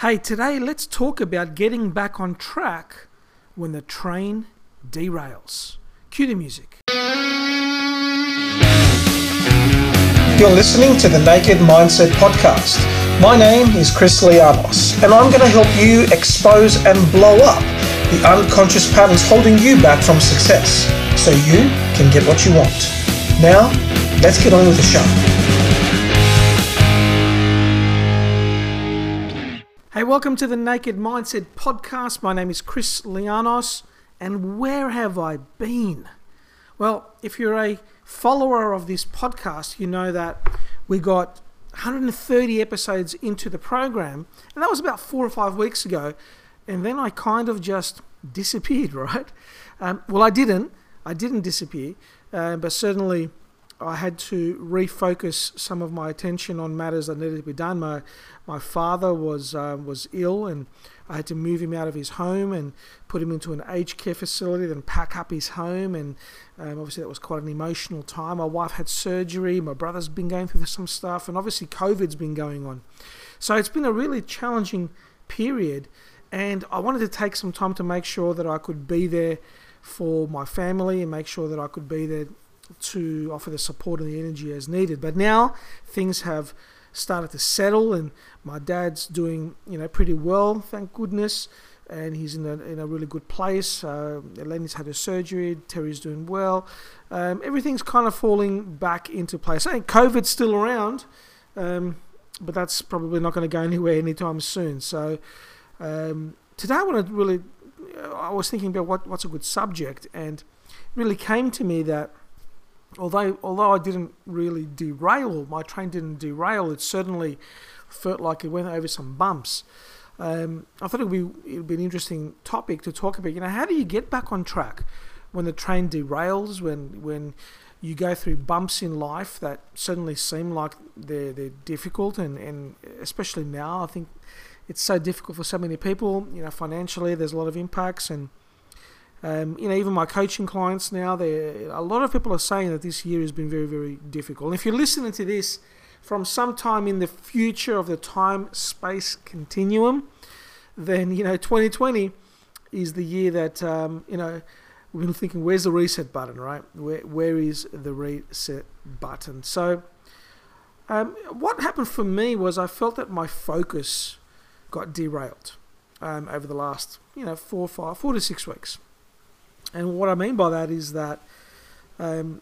Hey, today let's talk about getting back on track when the train derails. Cue the music. You're listening to the Naked Mindset Podcast. My name is Chris Lianos, and I'm going to help you expose and blow up the unconscious patterns holding you back from success so you can get what you want. Now, let's get on with the show. Hey, welcome to the Naked Mindset Podcast. My name is Chris Lianos, and where have I been? Well, if you're a follower of this podcast, you know that we got 130 episodes into the program, and that was about four or five weeks ago. And then I kind of just disappeared, right? Um, well, I didn't. I didn't disappear, uh, but certainly I had to refocus some of my attention on matters that needed to be done. My my father was uh, was ill, and I had to move him out of his home and put him into an aged care facility, then pack up his home, and um, obviously that was quite an emotional time. My wife had surgery. My brother's been going through some stuff, and obviously COVID's been going on. So it's been a really challenging period, and I wanted to take some time to make sure that I could be there for my family and make sure that I could be there to offer the support and the energy as needed. But now things have started to settle, and my dad's doing you know pretty well, thank goodness, and he's in a in a really good place. Uh, had her surgery, Terry's doing well. Um, everything's kind of falling back into place. I think COVID's still around, um, but that's probably not going to go anywhere anytime soon. So um, today I want to really, I was thinking about what what's a good subject, and it really came to me that although although I didn't really derail, my train didn't derail. It certainly felt like it went over some bumps. Um, I thought it would be it'd be an interesting topic to talk about. You know, how do you get back on track when the train derails? When when you go through bumps in life that certainly seem like they're they're difficult, and and especially now, I think it's so difficult for so many people. You know, financially, there's a lot of impacts and um, you know, even my coaching clients now, a lot of people are saying that this year has been very, very difficult. And if you're listening to this from sometime in the future of the time space continuum, then you know 2020 is the year that um, you know we've been thinking, where's the reset button, right? Where where is the reset button? So, um, what happened for me was I felt that my focus got derailed um, over the last you know four, five, four to six weeks. And what I mean by that is that um,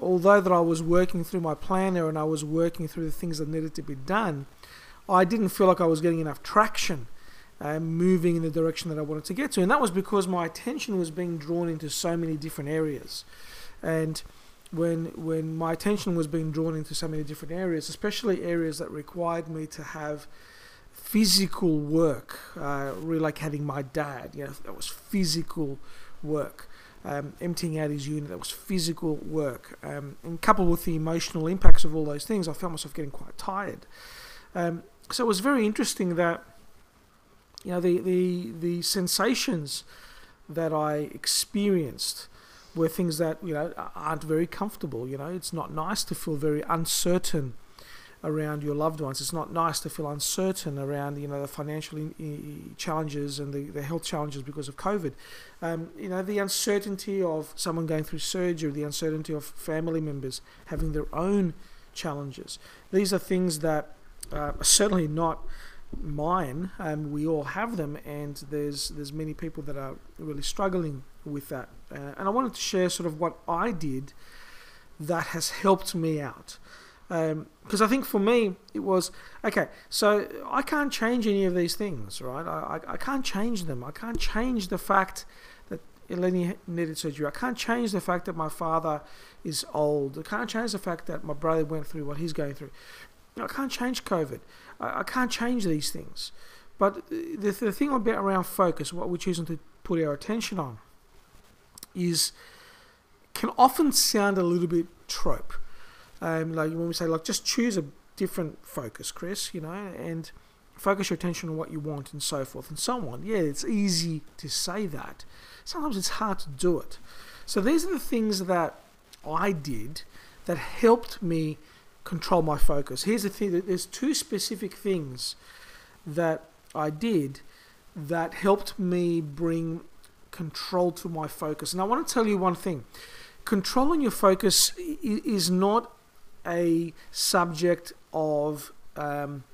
although that I was working through my planner and I was working through the things that needed to be done, I didn't feel like I was getting enough traction uh, moving in the direction that I wanted to get to. And that was because my attention was being drawn into so many different areas. And when when my attention was being drawn into so many different areas, especially areas that required me to have physical work, uh, relocating my dad, you know, that was physical work. Um, emptying out his unit, that was physical work. Um, and coupled with the emotional impacts of all those things, I found myself getting quite tired. Um, so it was very interesting that, you know, the, the, the sensations that I experienced were things that, you know, aren't very comfortable. You know, it's not nice to feel very uncertain around your loved ones. It's not nice to feel uncertain around you know the financial in, challenges and the, the health challenges because of COVID. Um, you know the uncertainty of someone going through surgery, the uncertainty of family members having their own challenges. These are things that uh, are certainly not mine. Um, we all have them, and there's there's many people that are really struggling with that. Uh, and I wanted to share sort of what I did that has helped me out. Because um, I think for me, it was okay, so I can't change any of these things, right? I, I, I can't change them. I can't change the fact that Eleni needed surgery. I can't change the fact that my father is old. I can't change the fact that my brother went through what he's going through. I can't change COVID. I, I can't change these things. But the, the thing about around focus, what we're choosing to put our attention on, is can often sound a little bit trope. Um, like when we say, like, just choose a different focus, Chris, you know, and focus your attention on what you want and so forth and so on. Yeah, it's easy to say that. Sometimes it's hard to do it. So these are the things that I did that helped me control my focus. Here's the thing: there's two specific things that I did that helped me bring control to my focus. And I want to tell you one thing controlling your focus is not a subject of um,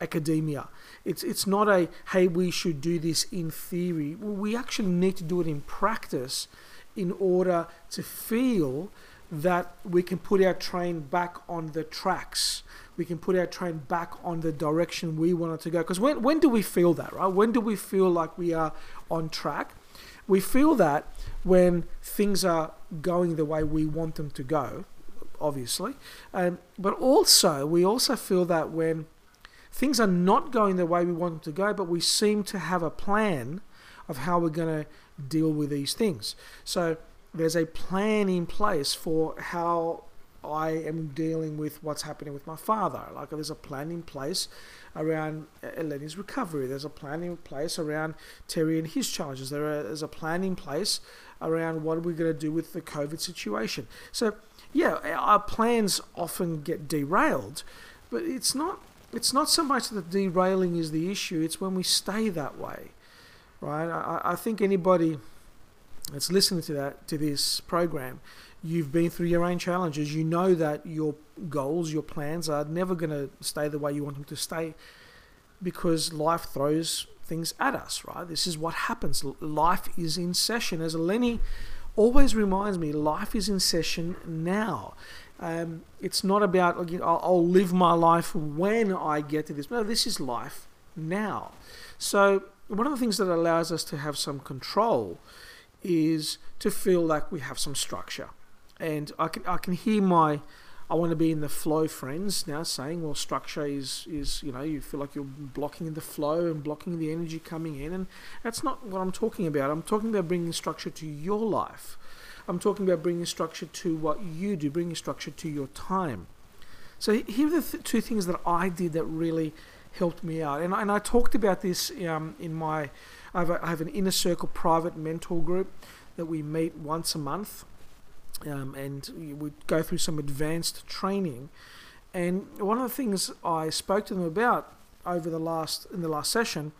academia. It's it's not a hey we should do this in theory. We actually need to do it in practice in order to feel that we can put our train back on the tracks. We can put our train back on the direction we want it to go. Because when, when do we feel that, right? When do we feel like we are on track? We feel that when things are going the way we want them to go, obviously. Um, but also, we also feel that when things are not going the way we want them to go, but we seem to have a plan of how we're going to deal with these things. So there's a plan in place for how I am dealing with what's happening with my father. Like there's a plan in place around uh, Eleni's recovery. There's a plan in place around Terry and his challenges. There is a plan in place around what are we're going to do with the COVID situation. So yeah, our plans often get derailed, but it's not. It's not so much that derailing is the issue. It's when we stay that way, right? I, I think anybody that's listening to that to this program, you've been through your own challenges. You know that your goals, your plans are never going to stay the way you want them to stay because life throws things at us, right? This is what happens. Life is in session. As Lenny always reminds me, life is in session now. Um, it's not about, you I'll, I'll live my life when I get to this. No, this is life now. So, one of the things that allows us to have some control is to feel like we have some structure. And I can I can hear my I want to be in the flow friends now saying, well, structure is is you know you feel like you're blocking the flow and blocking the energy coming in, and that's not what I'm talking about. I'm talking about bringing structure to your life. I'm talking about bringing structure to what you do, bringing structure to your time. So here are the th- two things that I did that really helped me out, and and I talked about this um, in my I have, a, I have an inner circle private mentor group that we meet once a month, um, and we go through some advanced training. And one of the things I spoke to them about over the last in the last session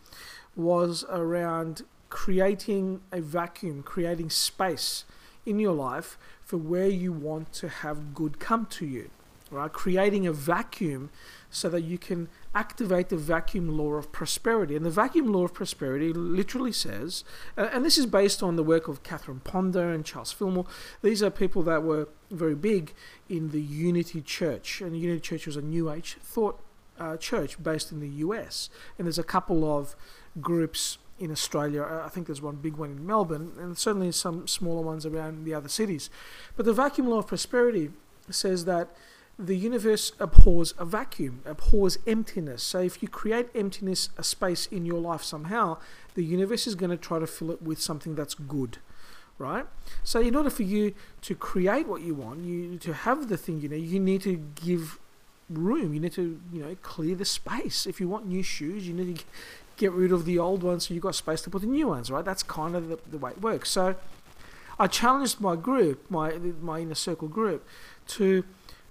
was around creating a vacuum, creating space in your life for where you want to have good come to you. Right? Creating a vacuum so that you can activate the vacuum law of prosperity. And the vacuum law of prosperity literally says, uh, and this is based on the work of Catherine Ponder and Charles Fillmore. These are people that were very big in the Unity Church, and the Unity Church was a New Age thought uh, church based in the US. And there's a couple of groups in Australia. I think there's one big one in Melbourne, and certainly some smaller ones around the other cities. But the vacuum law of prosperity says that the universe abhors a vacuum, abhors emptiness. So if you create emptiness, a space in your life somehow, the universe is going to try to fill it with something that's good, right? So in order for you to create what you want, you to have the thing you know, you need to give room. You need to, you know, clear the space. If you want new shoes, you need to get rid of the old ones so you've got space to put the new ones, right? That's kind of the, the way it works. So I challenged my group, my my inner circle group, to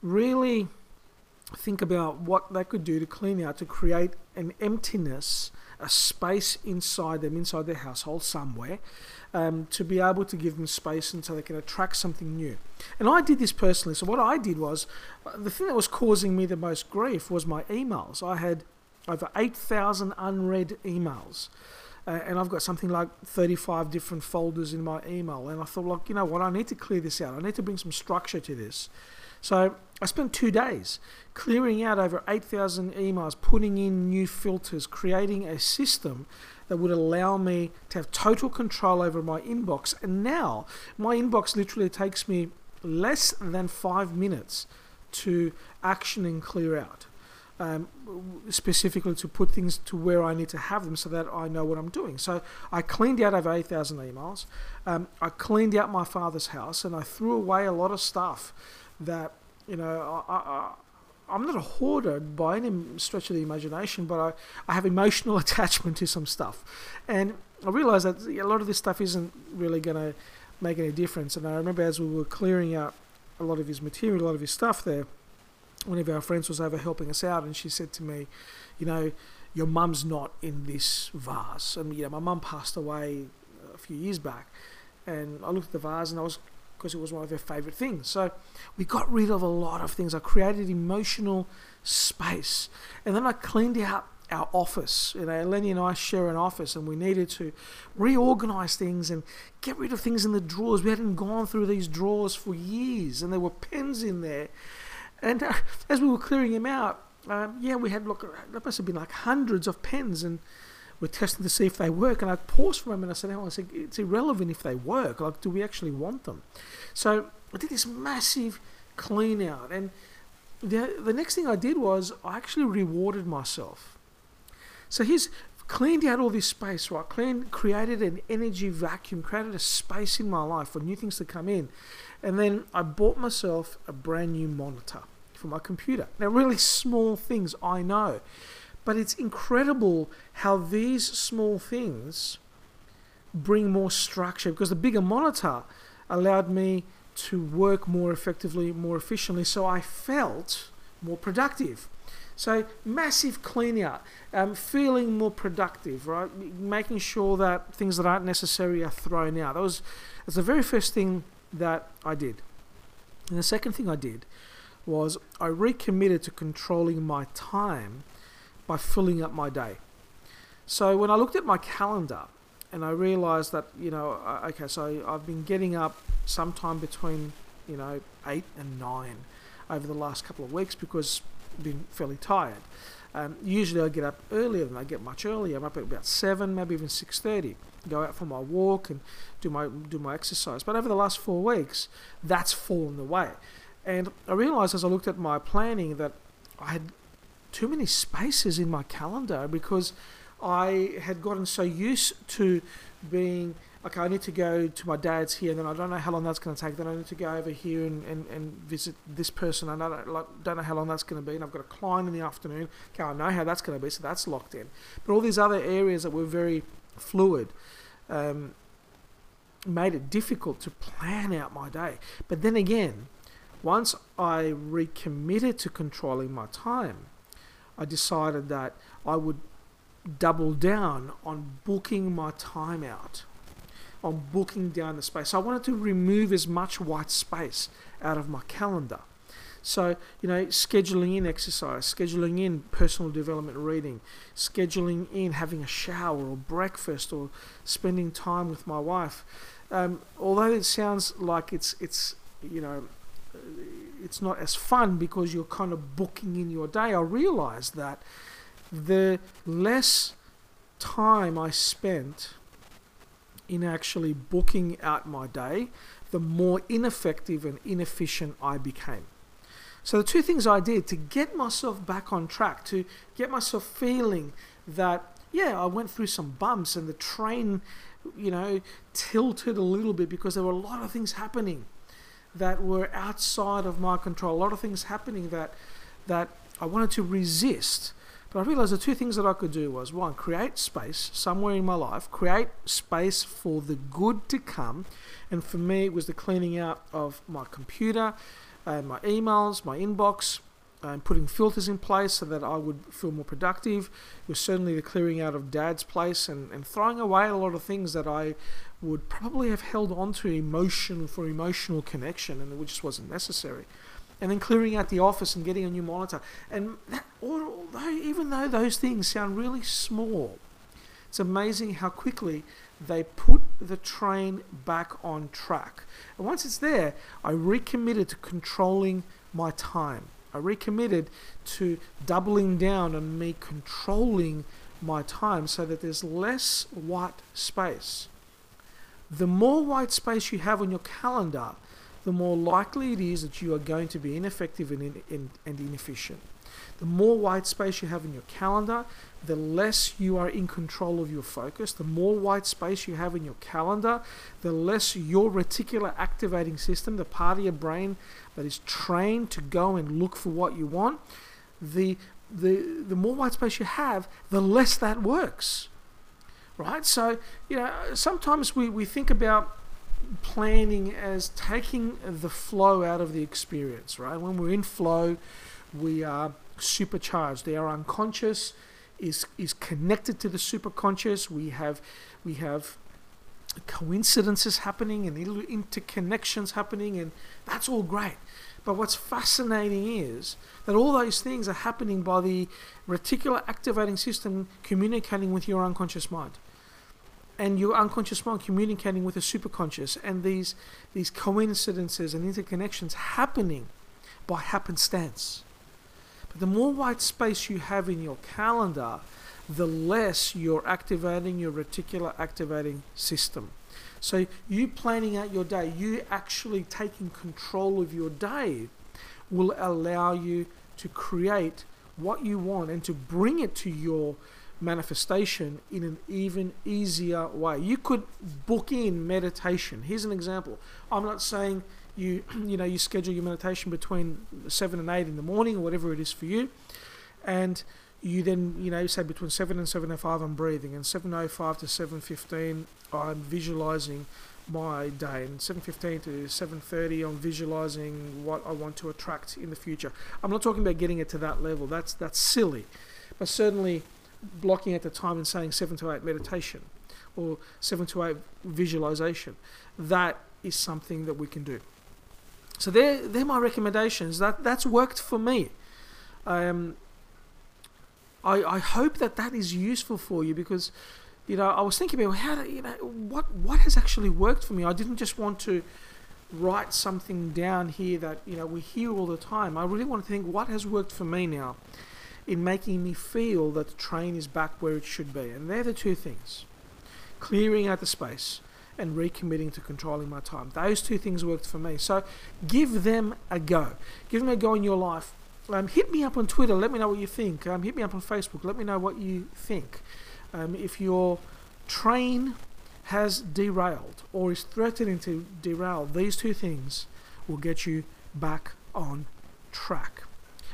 really think about what they could do to clean out, to create an emptiness, a space inside them, inside their household somewhere, um, to be able to give them space and so they can attract something new. And I did this personally. So, what I did was the thing that was causing me the most grief was my emails. I had over 8,000 unread emails. Uh, and I've got something like 35 different folders in my email. And I thought, like, you know what, I need to clear this out. I need to bring some structure to this. So I spent two days clearing out over 8,000 emails, putting in new filters, creating a system that would allow me to have total control over my inbox. And now my inbox literally takes me less than five minutes to action and clear out. Um, specifically to put things to where I need to have them so that I know what I'm doing. So I cleaned out over 8,000 emails. Um, I cleaned out my father's house and I threw away a lot of stuff that you know I, I, I'm not a hoarder by any stretch of the imagination, but I, I have emotional attachment to some stuff, and I realised that a lot of this stuff isn't really going to make any difference. And I remember as we were clearing out a lot of his material, a lot of his stuff there, one of our friends was over helping us out, and she said to me, "You know, your mum's not in this vase. And you know, my mum passed away a few years back, and I looked at the vase and I was because it was one of her favourite things. So we got rid of a lot of things. I created emotional space, and then I cleaned out our office. You know, Lenny and I share an office, and we needed to reorganize things and get rid of things in the drawers. We hadn't gone through these drawers for years, and there were pens in there. And uh, as we were clearing them out, um, yeah, we had look. There must have been like hundreds of pens, and we're testing to see if they work. And I paused for a minute. I said, "Oh, I said it's irrelevant if they work. Like, do we actually want them?" So I did this massive clean out, and the the next thing I did was I actually rewarded myself. So he's cleaned out all this space, right? Cleaned, created an energy vacuum, created a space in my life for new things to come in, and then I bought myself a brand new monitor for my computer. Now, really small things, I know, but it's incredible how these small things bring more structure because the bigger monitor allowed me to work more effectively, more efficiently, so I felt more productive. So massive clean out, um, feeling more productive, right? Making sure that things that aren't necessary are thrown out. That was that's the very first thing that I did. And the second thing I did was I recommitted to controlling my time by filling up my day. So when I looked at my calendar and I realized that, you know, okay, so I've been getting up sometime between, you know, 8 and 9 over the last couple of weeks because I've been fairly tired. Um, usually I get up earlier than I get much earlier. I'm up at about 7, maybe even 6.30 go out for my walk and do my do my exercise. But over the last four weeks, that's fallen away. And I realized as I looked at my planning that I had too many spaces in my calendar because I had gotten so used to being okay, I need to go to my dad's here, and then I don't know how long that's going to take. Then I need to go over here and, and, and visit this person. I don't, don't know how long that's going to be, and I've got a client in the afternoon. Okay, I know how that's going to be, so that's locked in. But all these other areas that were very fluid um, made it difficult to plan out my day. But then again, once I recommitted to controlling my time, I decided that I would double down on booking my time out, on booking down the space. I wanted to remove as much white space out of my calendar. So, you know, scheduling in exercise, scheduling in personal development reading, scheduling in having a shower or breakfast or spending time with my wife. Um, although it sounds like it's, it's you know, it's not as fun because you're kind of booking in your day. I realized that the less time I spent in actually booking out my day, the more ineffective and inefficient I became. So, the two things I did to get myself back on track, to get myself feeling that, yeah, I went through some bumps and the train, you know, tilted a little bit because there were a lot of things happening that were outside of my control. A lot of things happening that that I wanted to resist. But I realized the two things that I could do was one, create space somewhere in my life, create space for the good to come. And for me, it was the cleaning out of my computer, and my emails, my inbox, and putting filters in place so that I would feel more productive. It was certainly the clearing out of dad's place and, and throwing away a lot of things that I would probably have held on to emotion for emotional connection and which just wasn't necessary. And then clearing out the office and getting a new monitor. And that, although, even though those things sound really small, it's amazing how quickly they put the train back on track. And once it's there, I recommitted to controlling my time. I recommitted to doubling down on me controlling my time so that there's less white space. The more white space you have on your calendar, the more likely it is that you are going to be ineffective and, in, in, and inefficient. The more white space you have in your calendar, the less you are in control of your focus. The more white space you have in your calendar, the less your reticular activating system, the part of your brain that is trained to go and look for what you want, the the the more white space you have, the less that works. Right? So, you know, sometimes we, we think about planning as taking the flow out of the experience, right? When we're in flow, we are supercharged. Our unconscious is is connected to the superconscious. We have we have coincidences happening and interconnections happening, and that's all great. But what's fascinating is that all those things are happening by the reticular activating system communicating with your unconscious mind. And your unconscious mind communicating with the superconscious, and these, these coincidences and interconnections happening by happenstance. But the more white space you have in your calendar, the less you're activating your reticular activating system. So you planning out your day, you actually taking control of your day will allow you to create what you want and to bring it to your manifestation in an even easier way. You could book in meditation. Here's an example. I'm not saying you you know you schedule your meditation between 7 and 8 in the morning or whatever it is for you and you then you know say between 7 and 7.05 I'm breathing and 7.05 to 7.15 I'm visualizing my day and 7.15 to 7.30 I'm visualizing what I want to attract in the future I'm not talking about getting it to that level that's that's silly but certainly blocking at the time and saying 7 to 8 meditation or 7 to 8 visualization. That is something that we can do. So they're, they're my recommendations. That that's worked for me. Um, I, I hope that that is useful for you because you know I was thinking about how to, you know what what has actually worked for me. I didn't just want to write something down here that you know we hear all the time. I really want to think what has worked for me now in making me feel that the train is back where it should be. And they're the two things. Clearing out the space and recommitting to controlling my time. Those two things worked for me. So give them a go. Give them a go in your life um, hit me up on Twitter. Let me know what you think. Um, hit me up on Facebook. Let me know what you think. Um, if your train has derailed or is threatening to derail, these two things will get you back on track.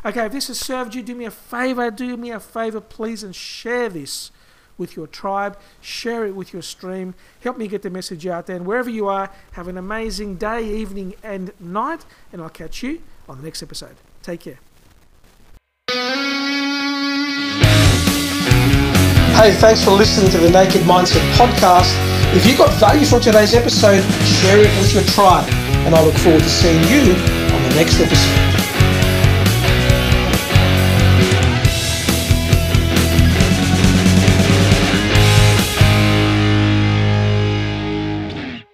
Okay, if this has served you, do me a favor. Do me a favor, please, and share this with your tribe. Share it with your stream. Help me get the message out there. And wherever you are, have an amazing day, evening, and night. And I'll catch you on the next episode. Take care. Hey, thanks for listening to the Naked Mindset podcast. If you got value from today's episode, share it with your tribe. And I look forward to seeing you on the next episode.